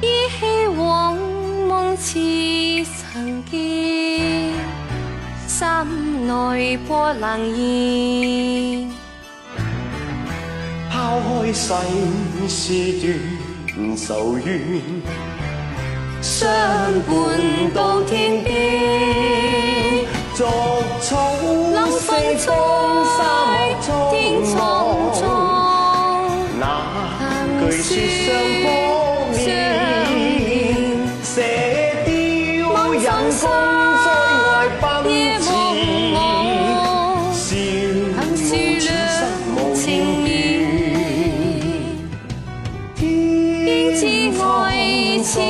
依稀往梦似曾见，心内波冷言。抛开世事断愁怨，相伴到天边。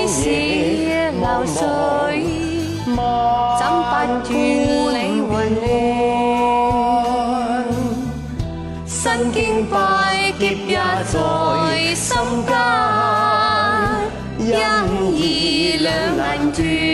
似流水，怎不令魂乱？身经百劫也在心间，恩义两难断。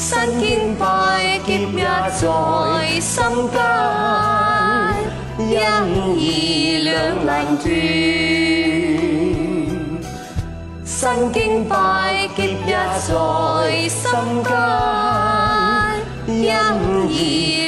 身兼百劫也在心間，因義兩難斷。身經百劫也在心間，因義。